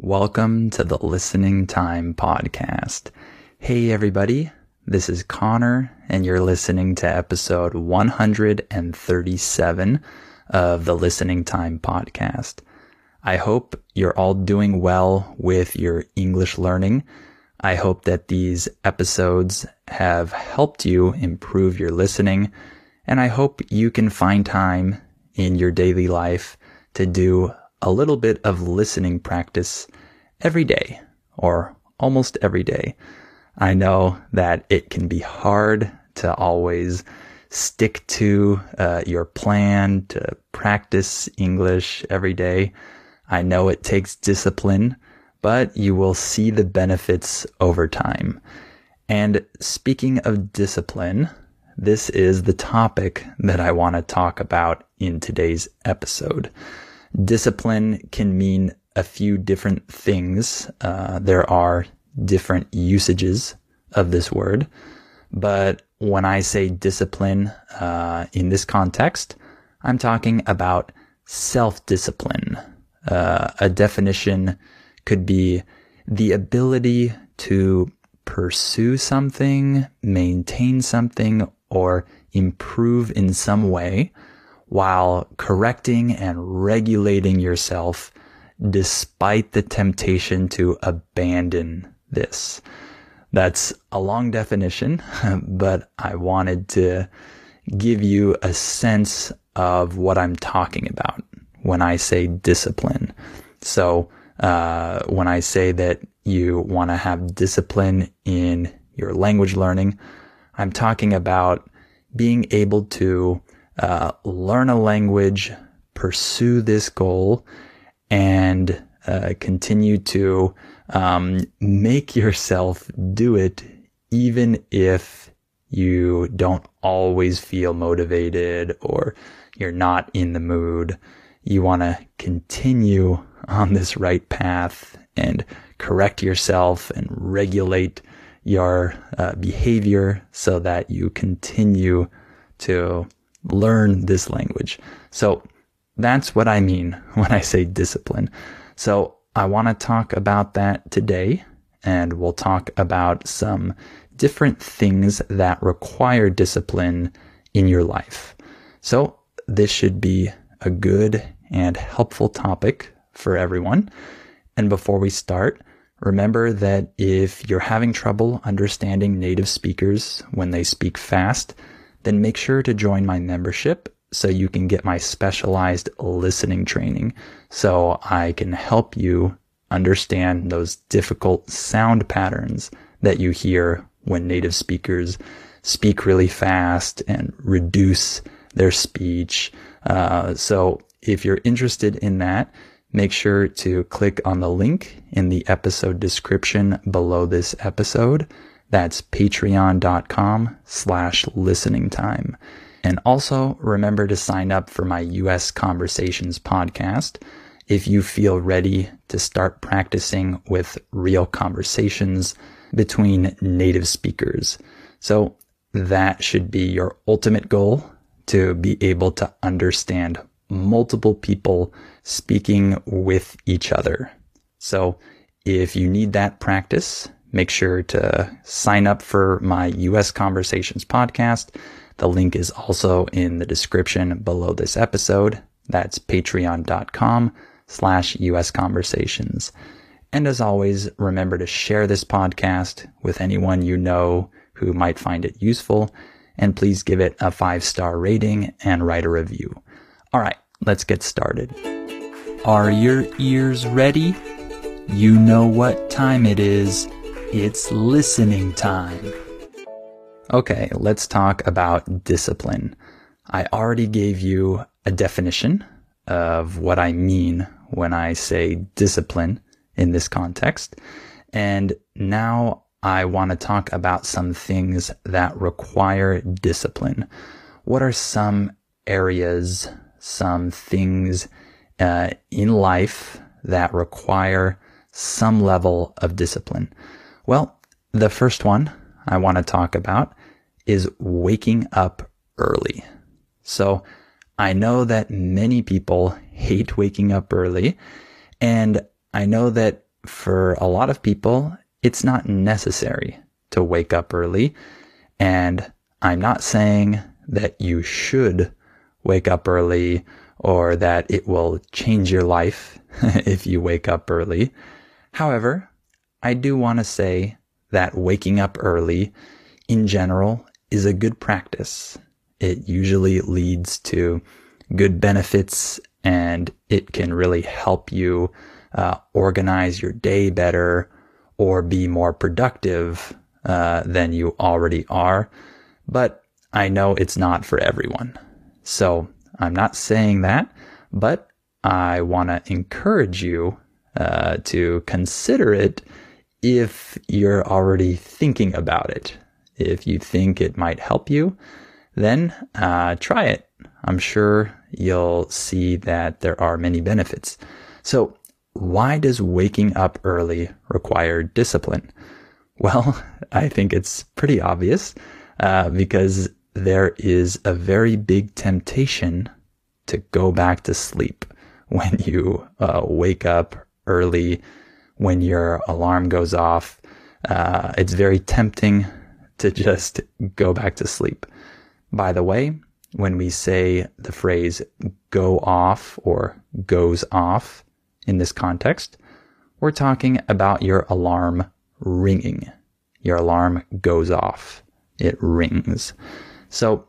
Welcome to the Listening Time Podcast. Hey, everybody. This is Connor, and you're listening to episode 137 of the Listening Time Podcast. I hope you're all doing well with your English learning. I hope that these episodes have helped you improve your listening, and I hope you can find time in your daily life to do a little bit of listening practice every day or almost every day. I know that it can be hard to always stick to uh, your plan to practice English every day. I know it takes discipline, but you will see the benefits over time. And speaking of discipline, this is the topic that I want to talk about in today's episode. Discipline can mean a few different things. Uh, there are different usages of this word, but when I say discipline uh, in this context, I'm talking about self-discipline. Uh, a definition could be the ability to pursue something, maintain something, or improve in some way while correcting and regulating yourself despite the temptation to abandon this. That's a long definition, but I wanted to give you a sense of what I'm talking about when I say discipline. So, uh, when I say that you want to have discipline in your language learning, I'm talking about being able to uh, learn a language, pursue this goal, and uh, continue to um, make yourself do it, even if you don't always feel motivated or you're not in the mood. You want to continue on this right path and correct yourself and regulate your uh, behavior so that you continue to learn this language. So that's what I mean when I say discipline. So I want to talk about that today and we'll talk about some different things that require discipline in your life. So this should be a good and helpful topic for everyone. And before we start, remember that if you're having trouble understanding native speakers when they speak fast, then make sure to join my membership so you can get my specialized listening training so I can help you understand those difficult sound patterns that you hear when native speakers speak really fast and reduce their speech. Uh, so if you're interested in that, make sure to click on the link in the episode description below this episode that's patreon.com slash listening time. And also remember to sign up for my US Conversations podcast if you feel ready to start practicing with real conversations between native speakers. So that should be your ultimate goal to be able to understand multiple people speaking with each other. So if you need that practice, make sure to sign up for my US Conversations podcast. The link is also in the description below this episode. That's patreon.com slash US Conversations. And as always, remember to share this podcast with anyone you know who might find it useful. And please give it a five star rating and write a review. All right, let's get started. Are your ears ready? You know what time it is. It's listening time. Okay, let's talk about discipline. I already gave you a definition of what I mean when I say discipline in this context. And now I want to talk about some things that require discipline. What are some areas, some things uh, in life that require some level of discipline? Well, the first one I want to talk about is waking up early. So I know that many people hate waking up early and I know that for a lot of people, it's not necessary to wake up early. And I'm not saying that you should wake up early or that it will change your life if you wake up early. However, I do want to say that waking up early in general is a good practice. It usually leads to good benefits and it can really help you uh, organize your day better or be more productive uh, than you already are. But I know it's not for everyone. So I'm not saying that, but I want to encourage you uh, to consider it if you're already thinking about it. If you think it might help you, then uh, try it. I'm sure you'll see that there are many benefits. So, why does waking up early require discipline? Well, I think it's pretty obvious uh, because there is a very big temptation to go back to sleep when you uh, wake up early, when your alarm goes off. Uh, it's very tempting to just go back to sleep. By the way, when we say the phrase go off or goes off in this context, we're talking about your alarm ringing. Your alarm goes off. It rings. So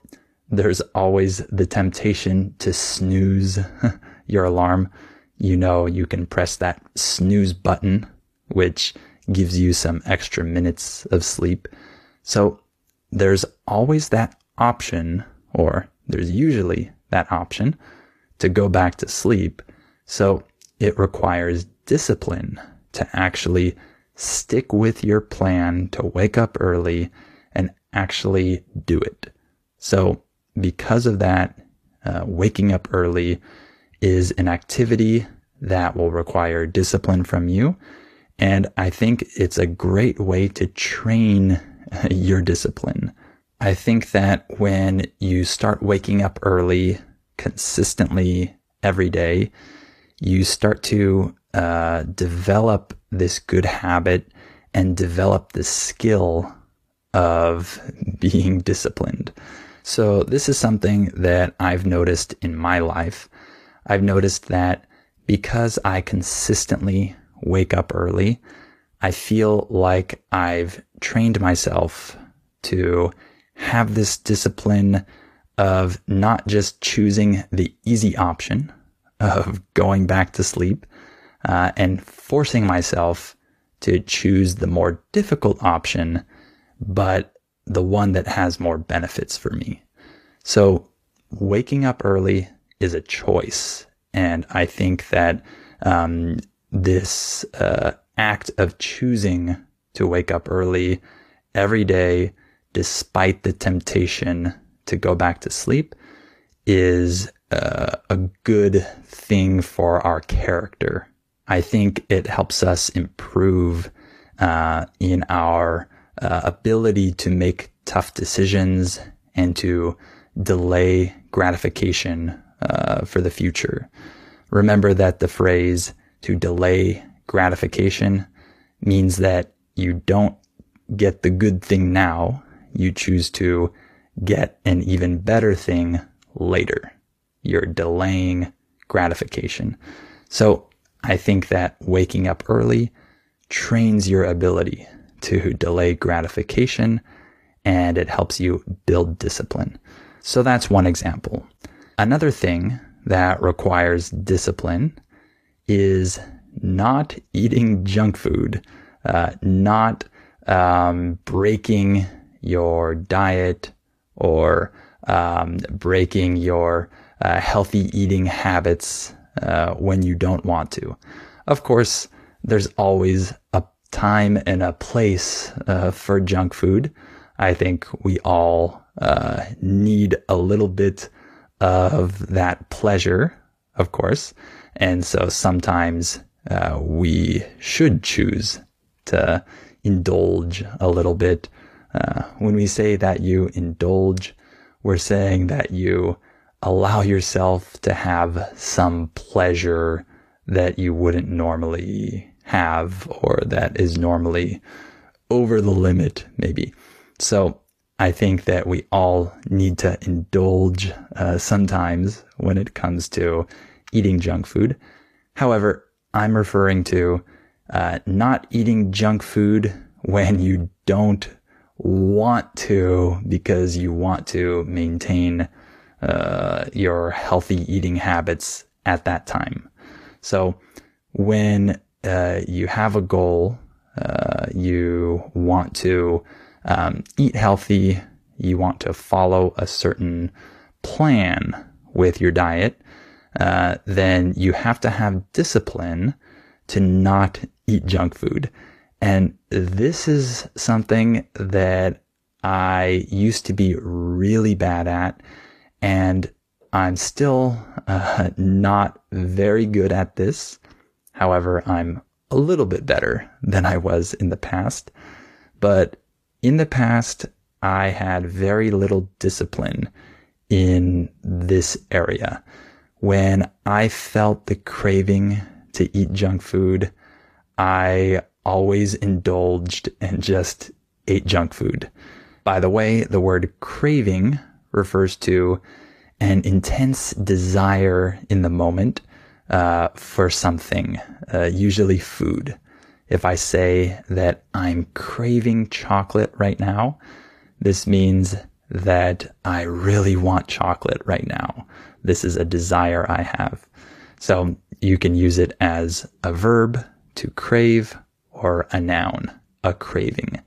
there's always the temptation to snooze your alarm. You know, you can press that snooze button, which gives you some extra minutes of sleep. So there's always that option, or there's usually that option to go back to sleep. So it requires discipline to actually stick with your plan to wake up early and actually do it. So because of that, uh, waking up early is an activity that will require discipline from you. And I think it's a great way to train your discipline. I think that when you start waking up early consistently every day, you start to uh, develop this good habit and develop the skill of being disciplined. So this is something that I've noticed in my life. I've noticed that because I consistently wake up early, I feel like I've trained myself to have this discipline of not just choosing the easy option of going back to sleep uh, and forcing myself to choose the more difficult option, but the one that has more benefits for me. So waking up early is a choice. And I think that um, this uh, act of choosing to wake up early every day, despite the temptation to go back to sleep, is uh, a good thing for our character. I think it helps us improve uh, in our uh, ability to make tough decisions and to delay gratification uh, for the future. Remember that the phrase to delay gratification means that you don't get the good thing now. You choose to get an even better thing later. You're delaying gratification. So I think that waking up early trains your ability to delay gratification and it helps you build discipline. So that's one example. Another thing that requires discipline is not eating junk food, uh, not um, breaking your diet or um, breaking your uh, healthy eating habits uh, when you don't want to. Of course, there's always a time and a place uh, for junk food. I think we all uh, need a little bit of that pleasure, of course. And so sometimes uh, we should choose to indulge a little bit. Uh, when we say that you indulge, we're saying that you allow yourself to have some pleasure that you wouldn't normally have or that is normally over the limit, maybe. So I think that we all need to indulge uh, sometimes when it comes to eating junk food. However, I'm referring to uh, not eating junk food when you don't want to because you want to maintain uh, your healthy eating habits at that time. So when uh, you have a goal, uh, you want to um, eat healthy, you want to follow a certain plan with your diet, uh, then you have to have discipline to not eat junk food. And this is something that I used to be really bad at, and I'm still uh, not very good at this. However, I'm a little bit better than I was in the past. But in the past, I had very little discipline in this area. When I felt the craving to eat junk food, I always indulged and just ate junk food. By the way, the word craving refers to an intense desire in the moment uh, for something, uh, usually food. If I say that I'm craving chocolate right now, this means that I really want chocolate right now. This is a desire I have. So you can use it as a verb to crave or a noun, a craving.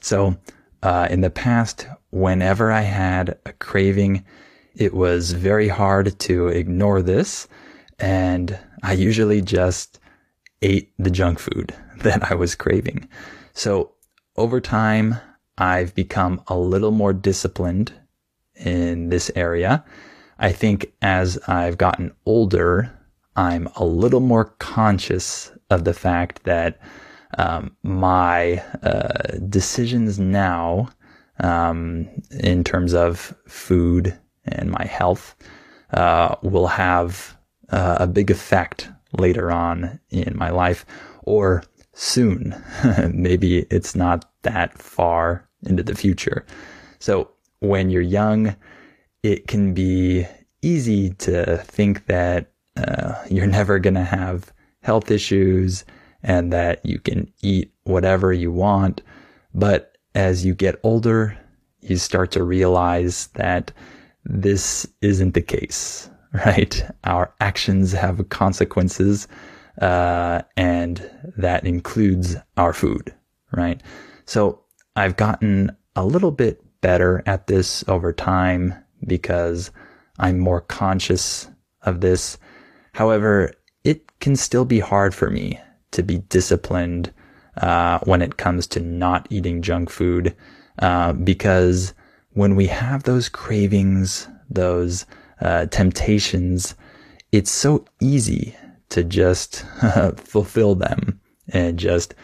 So uh, in the past, whenever I had a craving, it was very hard to ignore this. And I usually just ate the junk food that I was craving. So over time, I've become a little more disciplined in this area. I think as I've gotten older, I'm a little more conscious of the fact that um, my uh, decisions now um, in terms of food and my health uh, will have uh, a big effect later on in my life or soon. Maybe it's not that far into the future. So when you're young, it can be easy to think that uh, you're never going to have health issues and that you can eat whatever you want. But as you get older, you start to realize that this isn't the case, right? Our actions have consequences, uh, and that includes our food, right? So I've gotten a little bit better at this over time because I'm more conscious of this. However, it can still be hard for me to be disciplined uh, when it comes to not eating junk food uh, because when we have those cravings, those uh, temptations, it's so easy to just fulfill them and just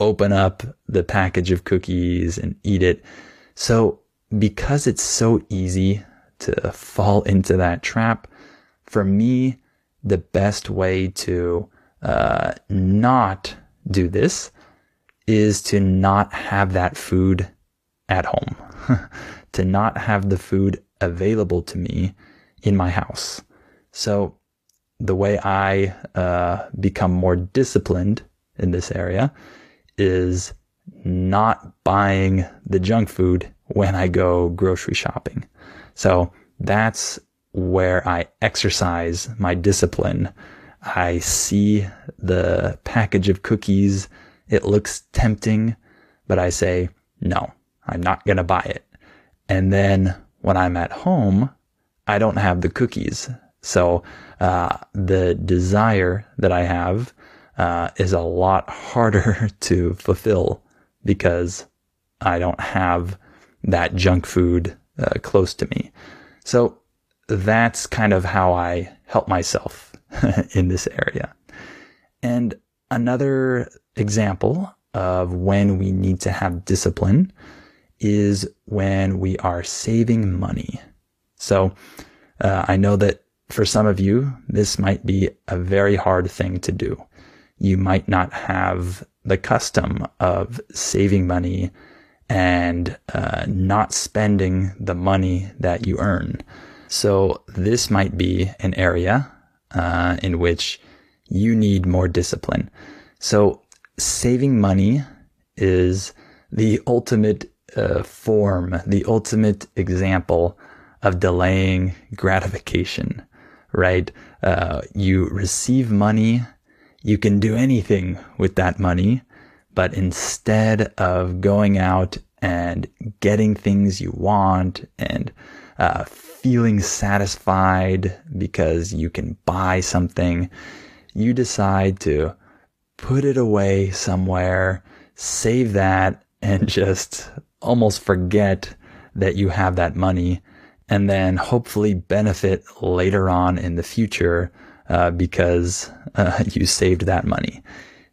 open up the package of cookies and eat it. So because it's so easy to fall into that trap, for me, the best way to uh, not do this is to not have that food at home, to not have the food available to me in my house. So the way I uh, become more disciplined in this area is not buying the junk food when I go grocery shopping. So that's where I exercise my discipline. I see the package of cookies. It looks tempting, but I say, no, I'm not going to buy it. And then when I'm at home, I don't have the cookies. So, uh, the desire that I have, uh, is a lot harder to fulfill because I don't have that junk food uh, close to me. So that's kind of how I help myself in this area. And another example of when we need to have discipline is when we are saving money. So uh, I know that for some of you, this might be a very hard thing to do. You might not have the custom of saving money and uh, not spending the money that you earn. So this might be an area uh, in which you need more discipline. So saving money is the ultimate uh, form, the ultimate example of delaying gratification, right? Uh, you receive money, you can do anything with that money, but instead of going out and getting things you want and uh, feeling satisfied because you can buy something, you decide to put it away somewhere, save that, and just almost forget that you have that money and then hopefully benefit later on in the future uh, because uh, you saved that money.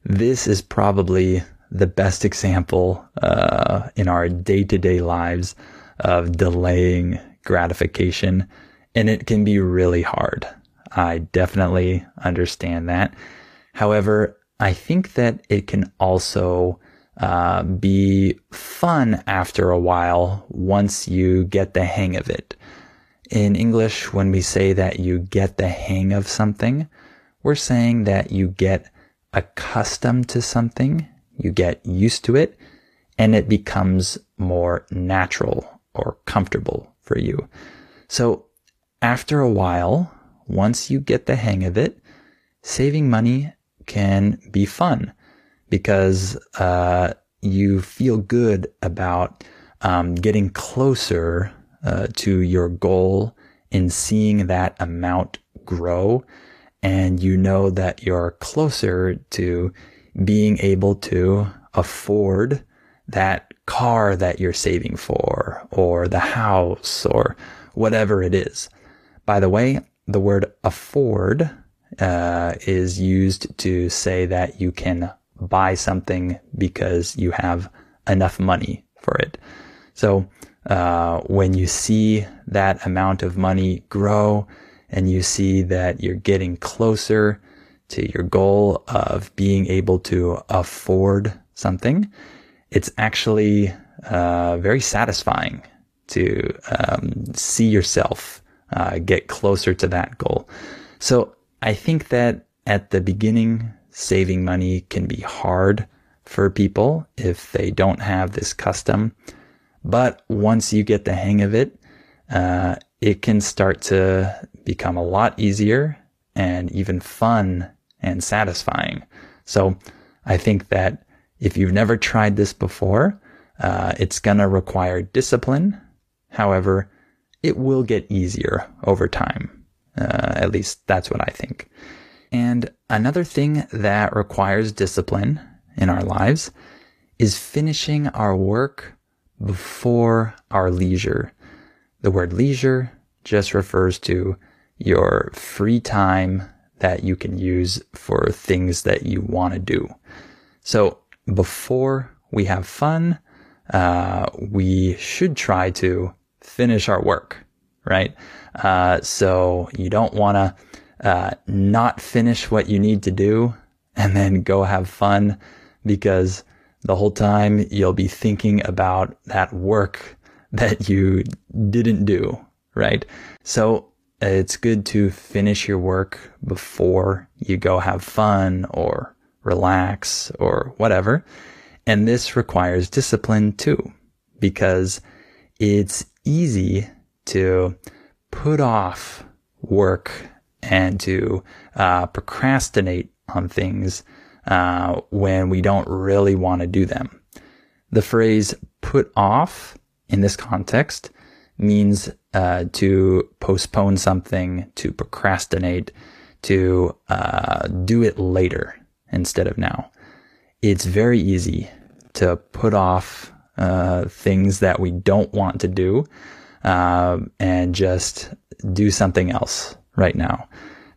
This is probably the best example uh, in our day to day lives of delaying gratification, and it can be really hard. I definitely understand that. However, I think that it can also uh, be fun after a while once you get the hang of it. In English, when we say that you get the hang of something, we're saying that you get accustomed to something, you get used to it, and it becomes more natural or comfortable for you. So after a while, once you get the hang of it, saving money can be fun because uh, you feel good about um, getting closer uh, to your goal in seeing that amount grow. And you know that you're closer to being able to afford that car that you're saving for or the house or whatever it is. By the way, the word afford uh, is used to say that you can buy something because you have enough money for it. So uh, when you see that amount of money grow and you see that you're getting closer to your goal of being able to afford something, it's actually uh, very satisfying to um, see yourself uh, get closer to that goal. So I think that at the beginning, saving money can be hard for people if they don't have this custom. But once you get the hang of it, uh, it can start to become a lot easier and even fun and satisfying. So I think that if you've never tried this before, uh, it's going to require discipline. However, it will get easier over time. Uh, at least that's what I think. And another thing that requires discipline in our lives is finishing our work before our leisure. The word leisure just refers to your free time that you can use for things that you want to do. So before we have fun, uh, we should try to finish our work, right? Uh, so you don't want to uh, not finish what you need to do and then go have fun because the whole time you'll be thinking about that work that you didn't do, right? So it's good to finish your work before you go have fun or relax or whatever. And this requires discipline too, because it's easy to put off work and to uh, procrastinate on things uh, when we don't really want to do them. The phrase put off in this context means uh, to postpone something, to procrastinate, to uh, do it later instead of now. It's very easy to put off uh, things that we don't want to do uh, and just do something else right now.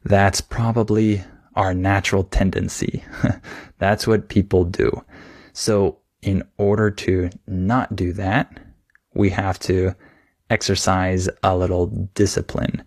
That's probably our natural tendency. That's what people do. So in order to not do that, we have to exercise a little discipline.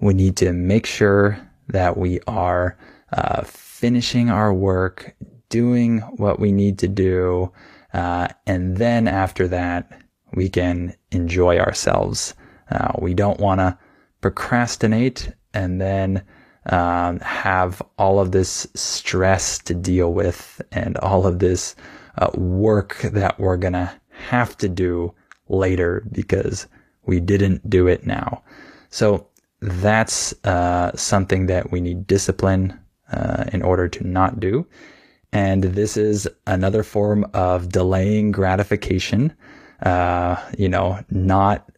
We need to make sure that we are uh, finishing our work, doing what we need to do, uh, and then after that, we can enjoy ourselves. Uh, we don't want to procrastinate and then um, have all of this stress to deal with and all of this uh, work that we're going to have to do later because we didn't do it now. So that's uh, something that we need discipline uh, in order to not do. And this is another form of delaying gratification. Uh, you know, not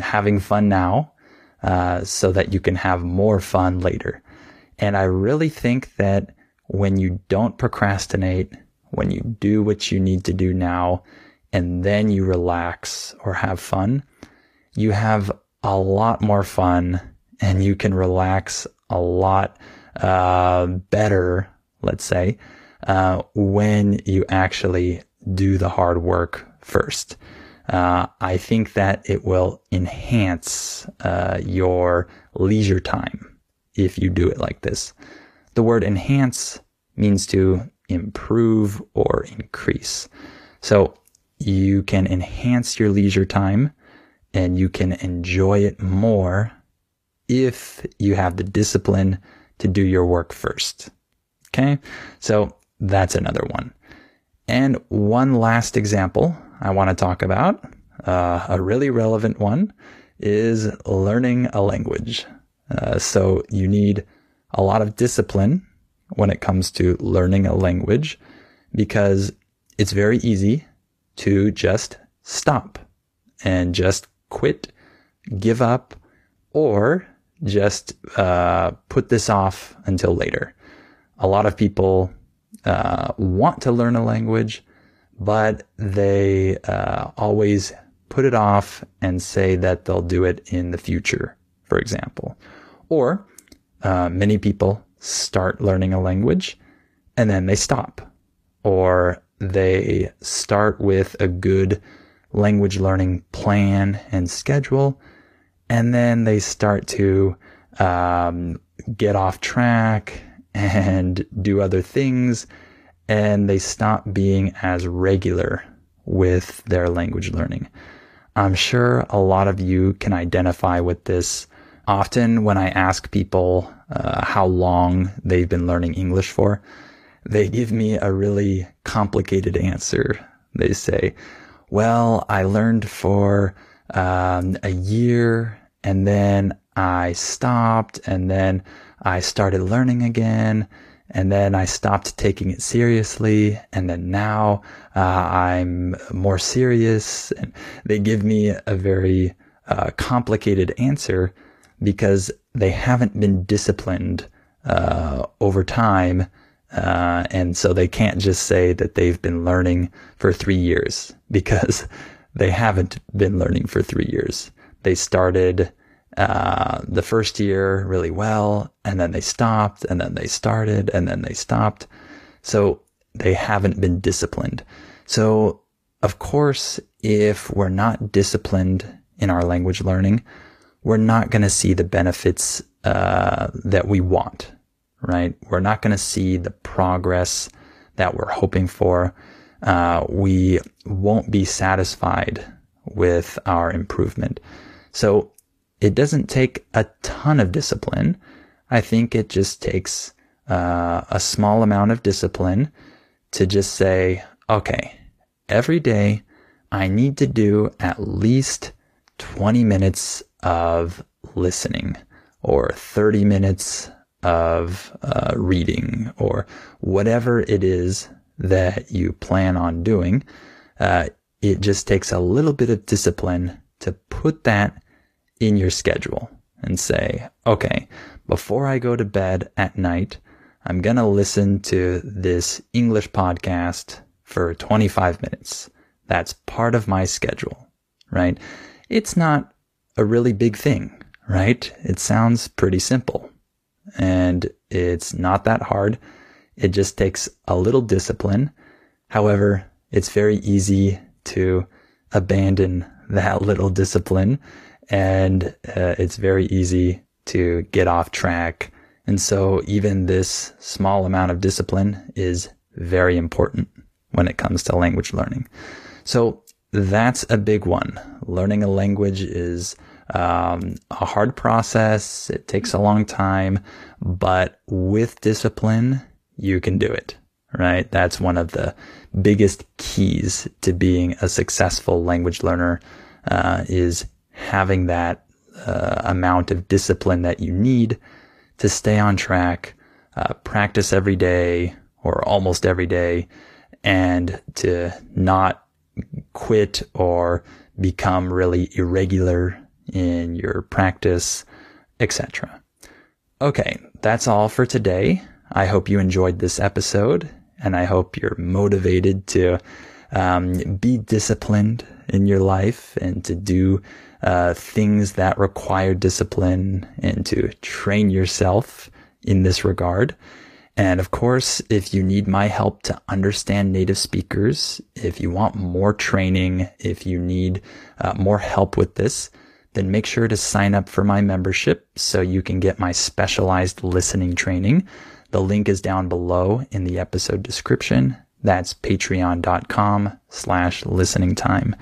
having fun now, uh, so that you can have more fun later. And I really think that when you don't procrastinate, when you do what you need to do now, and then you relax or have fun, you have a lot more fun and you can relax a lot uh, better, let's say, uh, when you actually do the hard work first. Uh, I think that it will enhance uh, your leisure time if you do it like this. The word enhance means to improve or increase. So you can enhance your leisure time and you can enjoy it more if you have the discipline to do your work first. Okay. So that's another one. And one last example I want to talk about, uh, a really relevant one, is learning a language. Uh, so you need a lot of discipline when it comes to learning a language because it's very easy to just stop and just quit, give up, or just uh, put this off until later. A lot of people uh, want to learn a language, but they uh, always put it off and say that they'll do it in the future, for example. Or uh, many people start learning a language and then they stop, or they start with a good language learning plan and schedule, and then they start to um, get off track and do other things, and they stop being as regular with their language learning. I'm sure a lot of you can identify with this. Often, when I ask people uh, how long they've been learning English for, they give me a really complicated answer. They say, well, I learned for um, a year and then I stopped and then I started learning again and then I stopped taking it seriously. And then now uh, I'm more serious. And they give me a very uh, complicated answer because they haven't been disciplined uh, over time. Uh, and so they can't just say that they've been learning for three years because they haven't been learning for three years. They started uh, the first year really well, and then they stopped, and then they started, and then they stopped. So they haven't been disciplined. So, of course, if we're not disciplined in our language learning, we're not going to see the benefits uh, that we want right? We're not going to see the progress that we're hoping for. Uh, we won't be satisfied with our improvement. So it doesn't take a ton of discipline. I think it just takes uh, a small amount of discipline to just say, okay, every day I need to do at least 20 minutes of listening or 30 minutes of uh, reading or whatever it is that you plan on doing. Uh, it just takes a little bit of discipline to put that in your schedule and say, okay, before I go to bed at night, I'm going to listen to this English podcast for 25 minutes. That's part of my schedule, right? It's not a really big thing, right? It sounds pretty simple and it's not that hard. It just takes a little discipline. However, it's very easy to abandon that little discipline and uh, it's very easy to get off track. And so even this small amount of discipline is very important when it comes to language learning. So that's a big one. Learning a language is um, a hard process. It takes a long time, but with discipline, you can do it, right? That's one of the biggest keys to being a successful language learner, uh, is having that uh, amount of discipline that you need to stay on track, uh, practice every day or almost every day, and to not quit or become really irregular in your practice, etc. Okay, that's all for today. I hope you enjoyed this episode and I hope you're motivated to um, be disciplined in your life and to do uh, things that require discipline and to train yourself in this regard. And of course, if you need my help to understand native speakers, if you want more training, if you need uh, more help with this, then make sure to sign up for my membership so you can get my specialized listening training. The link is down below in the episode description. That's patreon.com slash listening time.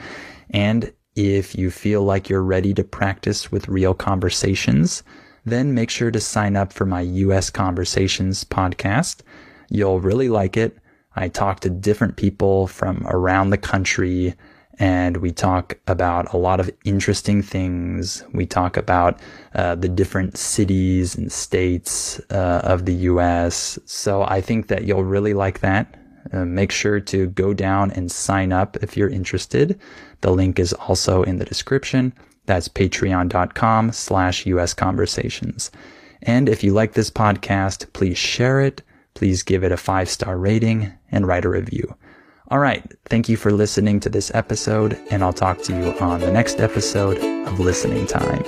And if you feel like you're ready to practice with real conversations, then make sure to sign up for my US Conversations podcast. You'll really like it. I talk to different people from around the country and we talk about a lot of interesting things. We talk about uh, the different cities and states uh, of the US. So I think that you'll really like that. Uh, make sure to go down and sign up if you're interested. The link is also in the description. That's patreon.com slash US conversations. And if you like this podcast, please share it. Please give it a five star rating and write a review. All right. Thank you for listening to this episode, and I'll talk to you on the next episode of Listening Time.